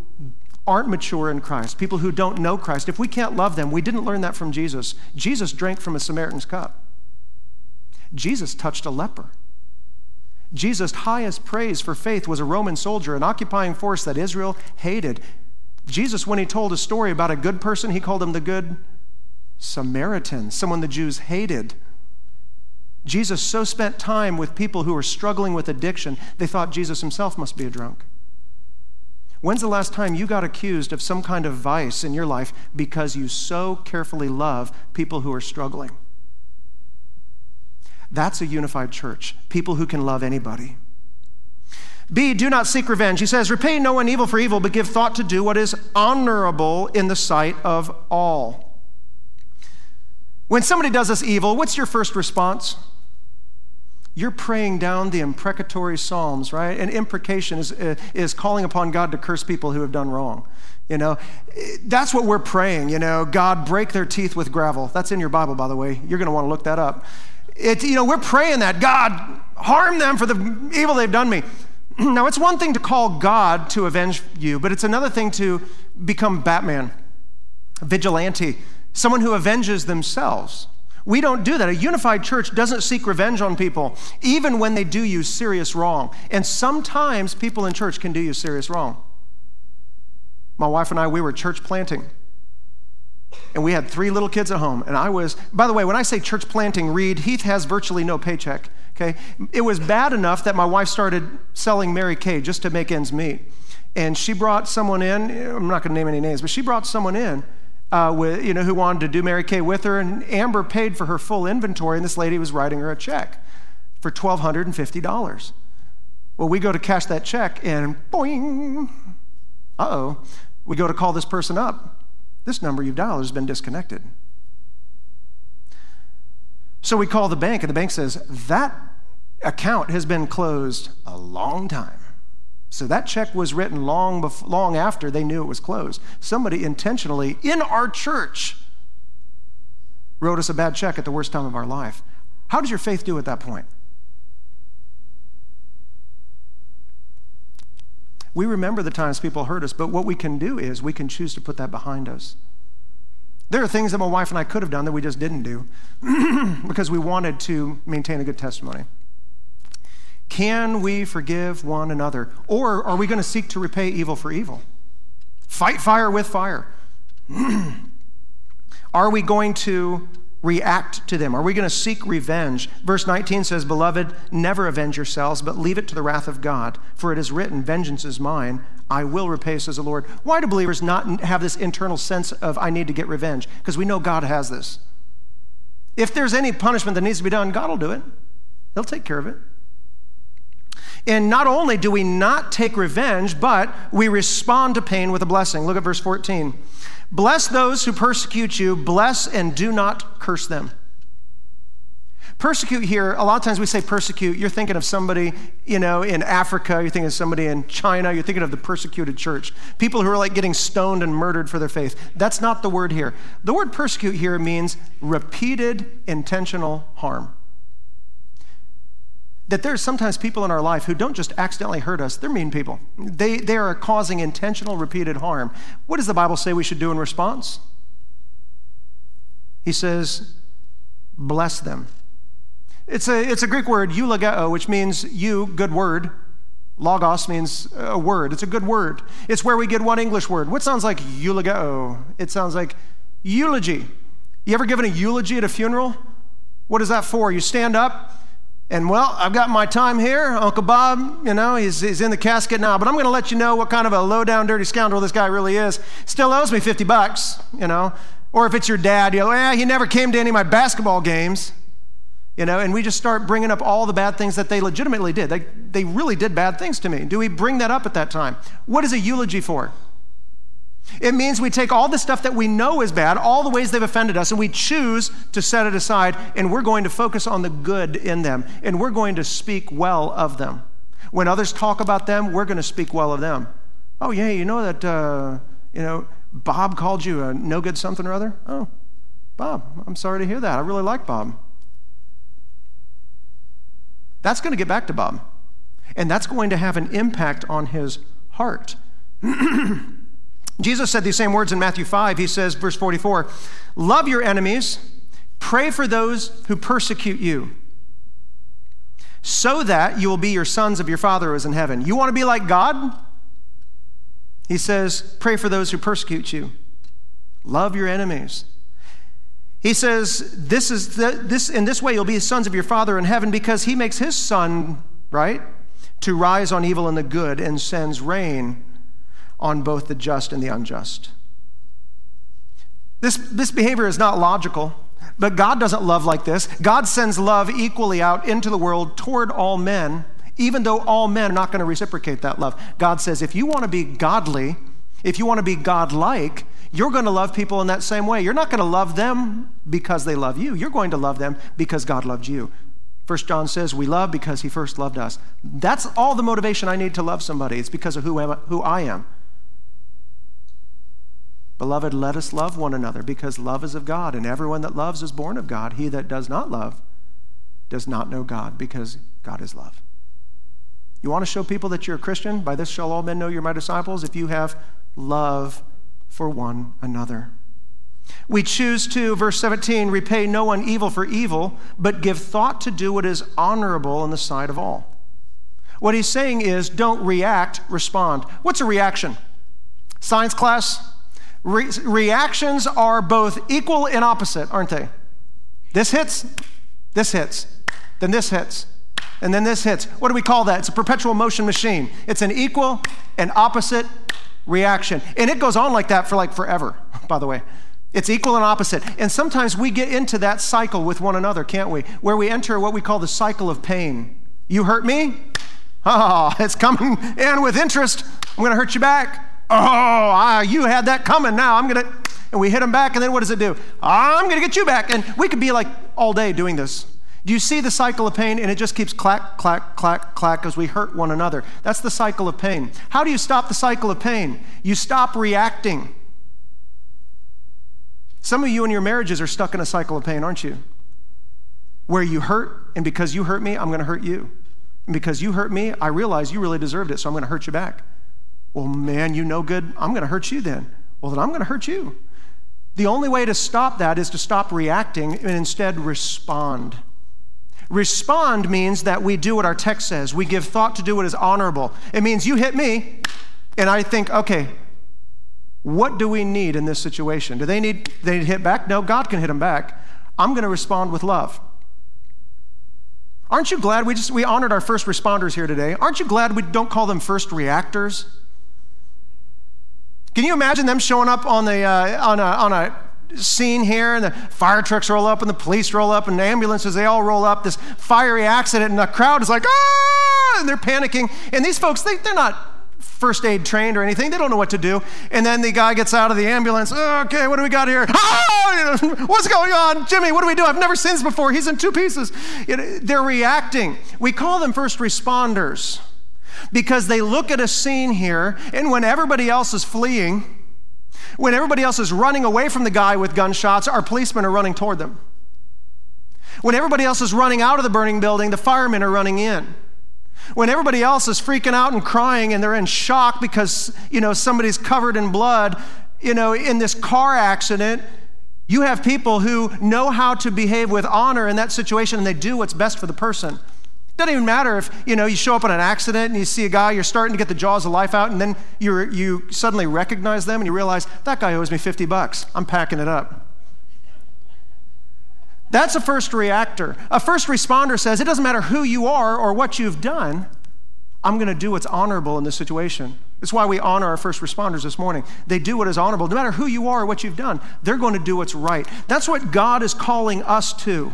aren't mature in Christ, people who don't know Christ, if we can't love them, we didn't learn that from Jesus. Jesus drank from a Samaritan's cup. Jesus touched a leper. Jesus' highest praise for faith was a Roman soldier, an occupying force that Israel hated. Jesus, when he told a story about a good person, he called him the good Samaritan, someone the Jews hated. Jesus so spent time with people who were struggling with addiction, they thought Jesus himself must be a drunk. When's the last time you got accused of some kind of vice in your life because you so carefully love people who are struggling? That's a unified church, people who can love anybody. B, do not seek revenge. He says, Repay no one evil for evil, but give thought to do what is honorable in the sight of all. When somebody does us evil, what's your first response? You're praying down the imprecatory psalms, right? And imprecation is, uh, is calling upon God to curse people who have done wrong. You know, that's what we're praying. You know, God, break their teeth with gravel. That's in your Bible, by the way. You're going to want to look that up. It, you know, we're praying that God harm them for the evil they've done me. now, it's one thing to call God to avenge you, but it's another thing to become Batman, vigilante, someone who avenges themselves. We don't do that. A unified church doesn't seek revenge on people, even when they do you serious wrong. And sometimes people in church can do you serious wrong. My wife and I, we were church planting and we had three little kids at home. And I was, by the way, when I say church planting, read, Heath has virtually no paycheck. Okay? It was bad enough that my wife started selling Mary Kay just to make ends meet. And she brought someone in, I'm not going to name any names, but she brought someone in uh, with, you know, who wanted to do Mary Kay with her. And Amber paid for her full inventory, and this lady was writing her a check for $1,250. Well, we go to cash that check, and boing, uh oh, we go to call this person up. This number you've dialed has been disconnected. So we call the bank, and the bank says, That account has been closed a long time. So that check was written long, before, long after they knew it was closed. Somebody intentionally in our church wrote us a bad check at the worst time of our life. How does your faith do at that point? We remember the times people hurt us, but what we can do is we can choose to put that behind us. There are things that my wife and I could have done that we just didn't do because we wanted to maintain a good testimony. Can we forgive one another? Or are we going to seek to repay evil for evil? Fight fire with fire. are we going to react to them? Are we going to seek revenge? Verse 19 says, Beloved, never avenge yourselves, but leave it to the wrath of God. For it is written, Vengeance is mine. I will repay, says the Lord. Why do believers not have this internal sense of, I need to get revenge? Because we know God has this. If there's any punishment that needs to be done, God will do it, He'll take care of it. And not only do we not take revenge, but we respond to pain with a blessing. Look at verse 14. Bless those who persecute you, bless and do not curse them. Persecute here, a lot of times we say persecute, you're thinking of somebody, you know, in Africa, you're thinking of somebody in China, you're thinking of the persecuted church. People who are like getting stoned and murdered for their faith. That's not the word here. The word persecute here means repeated intentional harm that there's sometimes people in our life who don't just accidentally hurt us, they're mean people. They, they are causing intentional, repeated harm. What does the Bible say we should do in response? He says, bless them. It's a, it's a Greek word, eulogeo, which means you, good word. Logos means a word. It's a good word. It's where we get one English word. What sounds like eulogeo? It sounds like eulogy. You ever given a eulogy at a funeral? What is that for? You stand up and well, I've got my time here. Uncle Bob, you know, he's, he's in the casket now, but I'm going to let you know what kind of a low down, dirty scoundrel this guy really is. Still owes me 50 bucks, you know. Or if it's your dad, you know, yeah, he never came to any of my basketball games, you know, and we just start bringing up all the bad things that they legitimately did. They, they really did bad things to me. Do we bring that up at that time? What is a eulogy for? It means we take all the stuff that we know is bad, all the ways they've offended us, and we choose to set it aside, and we're going to focus on the good in them, and we're going to speak well of them. When others talk about them, we're going to speak well of them. Oh, yeah, you know that, uh, you know, Bob called you a no good something or other? Oh, Bob, I'm sorry to hear that. I really like Bob. That's going to get back to Bob, and that's going to have an impact on his heart. Jesus said these same words in Matthew 5. He says, verse 44, Love your enemies, pray for those who persecute you, so that you will be your sons of your Father who is in heaven. You want to be like God? He says, Pray for those who persecute you, love your enemies. He says, this is the, this, In this way, you'll be sons of your Father in heaven because he makes his sun, right, to rise on evil and the good and sends rain on both the just and the unjust. This, this behavior is not logical, but God doesn't love like this. God sends love equally out into the world toward all men, even though all men are not going to reciprocate that love. God says, if you want to be godly, if you want to be godlike, you're going to love people in that same way. You're not going to love them because they love you. You're going to love them because God loved you. First John says, We love because he first loved us. That's all the motivation I need to love somebody. It's because of who, am, who I am. Beloved, let us love one another because love is of God, and everyone that loves is born of God. He that does not love does not know God because God is love. You want to show people that you're a Christian? By this shall all men know you're my disciples if you have love for one another. We choose to, verse 17, repay no one evil for evil, but give thought to do what is honorable in the sight of all. What he's saying is don't react, respond. What's a reaction? Science class? Re- reactions are both equal and opposite, aren't they? This hits, this hits, then this hits, and then this hits. What do we call that? It's a perpetual motion machine. It's an equal and opposite reaction. And it goes on like that for like forever, by the way. It's equal and opposite. And sometimes we get into that cycle with one another, can't we? Where we enter what we call the cycle of pain. You hurt me? Oh, it's coming in with interest. I'm going to hurt you back. Oh, you had that coming now. I'm going to, and we hit them back, and then what does it do? I'm going to get you back. And we could be like all day doing this. Do you see the cycle of pain? And it just keeps clack, clack, clack, clack as we hurt one another. That's the cycle of pain. How do you stop the cycle of pain? You stop reacting. Some of you in your marriages are stuck in a cycle of pain, aren't you? Where you hurt, and because you hurt me, I'm going to hurt you. And because you hurt me, I realize you really deserved it, so I'm going to hurt you back. Well, man, you know good. I'm going to hurt you then. Well, then I'm going to hurt you. The only way to stop that is to stop reacting and instead respond. Respond means that we do what our text says. We give thought to do what is honorable. It means you hit me, and I think, okay, what do we need in this situation? Do they need they need hit back? No, God can hit them back. I'm going to respond with love. Aren't you glad we just we honored our first responders here today? Aren't you glad we don't call them first reactors? Can you imagine them showing up on the uh, on a on a scene here, and the fire trucks roll up, and the police roll up, and the ambulances they all roll up. This fiery accident, and the crowd is like ah, and they're panicking. And these folks they, they're not first aid trained or anything. They don't know what to do. And then the guy gets out of the ambulance. Okay, what do we got here? Oh, what's going on? Jimmy, what do we do? I've never seen this before. He's in two pieces. they're reacting. We call them first responders because they look at a scene here, and when everybody else is fleeing, when everybody else is running away from the guy with gunshots, our policemen are running toward them. When everybody else is running out of the burning building, the firemen are running in. When everybody else is freaking out and crying and they're in shock because, you know, somebody's covered in blood, you know, in this car accident, you have people who know how to behave with honor in that situation and they do what's best for the person. Doesn't even matter if, you know, you show up in an accident and you see a guy, you're starting to get the jaws of life out, and then you you suddenly recognize them and you realize, that guy owes me 50 bucks. I'm packing it up. That's a first reactor. A first responder says, it doesn't matter who you are or what you've done, I'm going to do what's honorable in this situation. That's why we honor our first responders this morning. They do what is honorable. No matter who you are or what you've done, they're going to do what's right. That's what God is calling us to.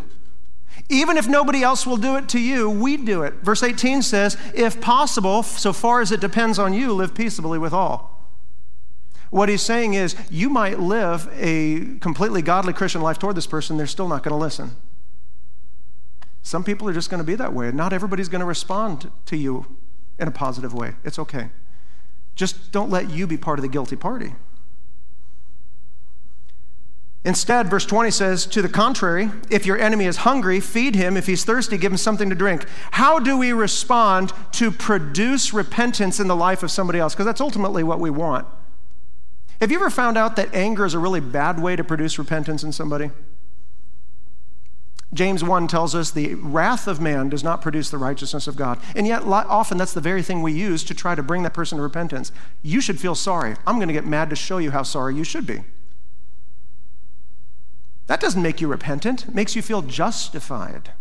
Even if nobody else will do it to you, we do it. Verse 18 says, If possible, so far as it depends on you, live peaceably with all. What he's saying is, you might live a completely godly Christian life toward this person, they're still not going to listen. Some people are just going to be that way. Not everybody's going to respond to you in a positive way. It's okay. Just don't let you be part of the guilty party. Instead, verse 20 says, to the contrary, if your enemy is hungry, feed him. If he's thirsty, give him something to drink. How do we respond to produce repentance in the life of somebody else? Because that's ultimately what we want. Have you ever found out that anger is a really bad way to produce repentance in somebody? James 1 tells us the wrath of man does not produce the righteousness of God. And yet, often that's the very thing we use to try to bring that person to repentance. You should feel sorry. I'm going to get mad to show you how sorry you should be. That doesn't make you repentant, it makes you feel justified.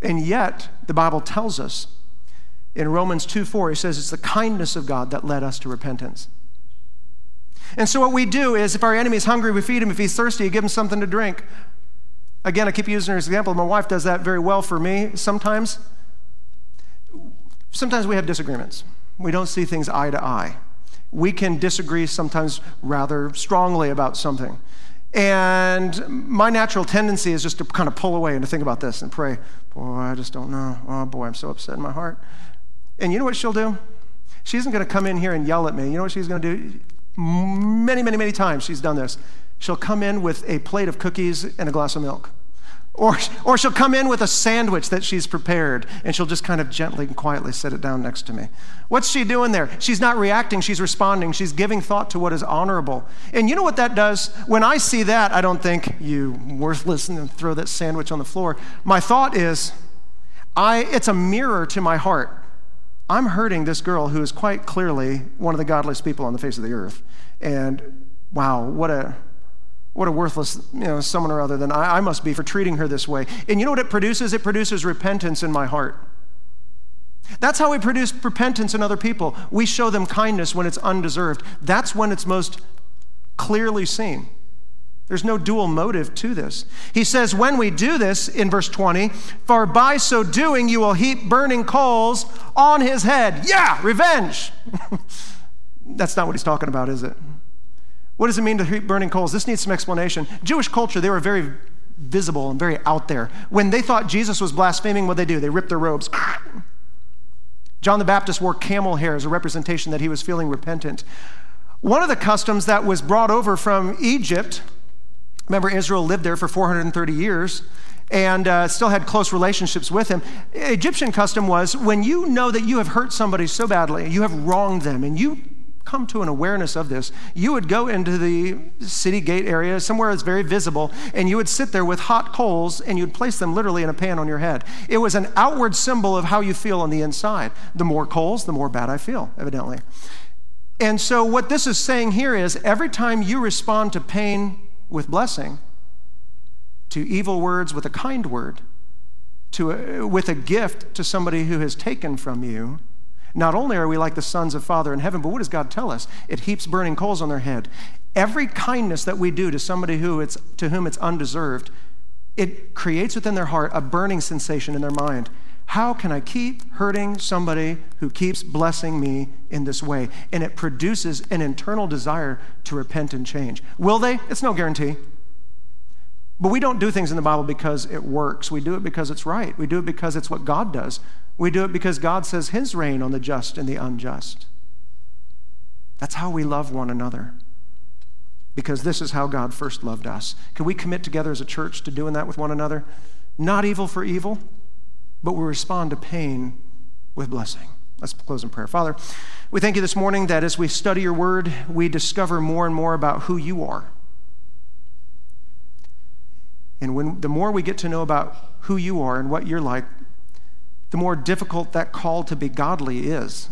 And yet, the Bible tells us in Romans 2 4, he says it's the kindness of God that led us to repentance. And so, what we do is if our enemy is hungry, we feed him. If he's thirsty, we give him something to drink. Again, I keep using her as an example. My wife does that very well for me sometimes. Sometimes we have disagreements, we don't see things eye to eye. We can disagree sometimes rather strongly about something. And my natural tendency is just to kind of pull away and to think about this and pray, boy, I just don't know. Oh, boy, I'm so upset in my heart. And you know what she'll do? She isn't going to come in here and yell at me. You know what she's going to do? Many, many, many times she's done this. She'll come in with a plate of cookies and a glass of milk. Or, or she'll come in with a sandwich that she's prepared and she'll just kind of gently and quietly set it down next to me. What's she doing there? She's not reacting, she's responding. She's giving thought to what is honorable. And you know what that does? When I see that, I don't think, you worthless, and throw that sandwich on the floor. My thought is, I, it's a mirror to my heart. I'm hurting this girl who is quite clearly one of the godliest people on the face of the earth. And wow, what a what a worthless you know, someone or other than I, I must be for treating her this way. And you know what it produces? It produces repentance in my heart. That's how we produce repentance in other people. We show them kindness when it's undeserved. That's when it's most clearly seen. There's no dual motive to this. He says, when we do this, in verse 20, for by so doing you will heap burning coals on his head. Yeah, revenge. That's not what he's talking about, is it? What does it mean to heap burning coals? This needs some explanation. Jewish culture, they were very visible and very out there. When they thought Jesus was blaspheming, what they do? They ripped their robes. John the Baptist wore camel hair as a representation that he was feeling repentant. One of the customs that was brought over from Egypt Remember, Israel lived there for 430 years and uh, still had close relationships with him. Egyptian custom was when you know that you have hurt somebody so badly, you have wronged them, and you come to an awareness of this, you would go into the city gate area, somewhere that's very visible, and you would sit there with hot coals and you'd place them literally in a pan on your head. It was an outward symbol of how you feel on the inside. The more coals, the more bad I feel, evidently. And so, what this is saying here is every time you respond to pain with blessing, to evil words with a kind word, to a, with a gift to somebody who has taken from you, not only are we like the sons of Father in heaven, but what does God tell us? It heaps burning coals on their head. Every kindness that we do to somebody who it's, to whom it's undeserved, it creates within their heart a burning sensation in their mind. How can I keep hurting somebody who keeps blessing me in this way? And it produces an internal desire to repent and change. Will they? It's no guarantee. But we don't do things in the Bible because it works. We do it because it's right. We do it because it's what God does. We do it because God says His rain on the just and the unjust. That's how we love one another. Because this is how God first loved us. Can we commit together as a church to doing that with one another? Not evil for evil, but we respond to pain with blessing. Let's close in prayer. Father, we thank you this morning that as we study your word, we discover more and more about who you are. And when the more we get to know about who you are and what you're like, the more difficult that call to be godly is.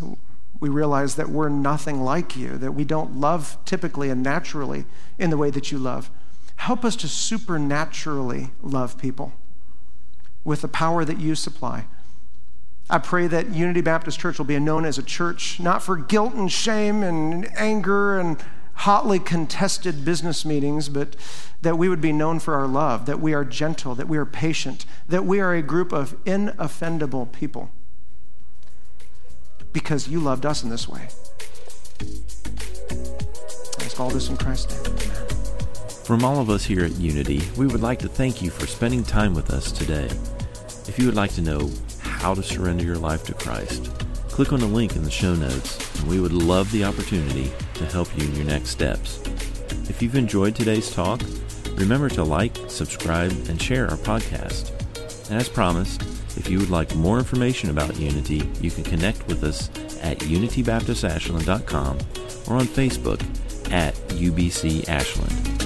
We realize that we're nothing like you, that we don't love typically and naturally in the way that you love. Help us to supernaturally love people with the power that you supply. I pray that Unity Baptist Church will be known as a church not for guilt and shame and anger and hotly contested business meetings, but that we would be known for our love, that we are gentle, that we are patient, that we are a group of inoffendable people because you loved us in this way. I ask all this in Christ's name. From all of us here at Unity, we would like to thank you for spending time with us today. If you would like to know how to surrender your life to Christ, click on the link in the show notes, and we would love the opportunity to help you in your next steps. If you've enjoyed today's talk, remember to like, subscribe, and share our podcast. And as promised, if you would like more information about Unity, you can connect with us at unitybaptistashland.com or on Facebook at UBC Ashland.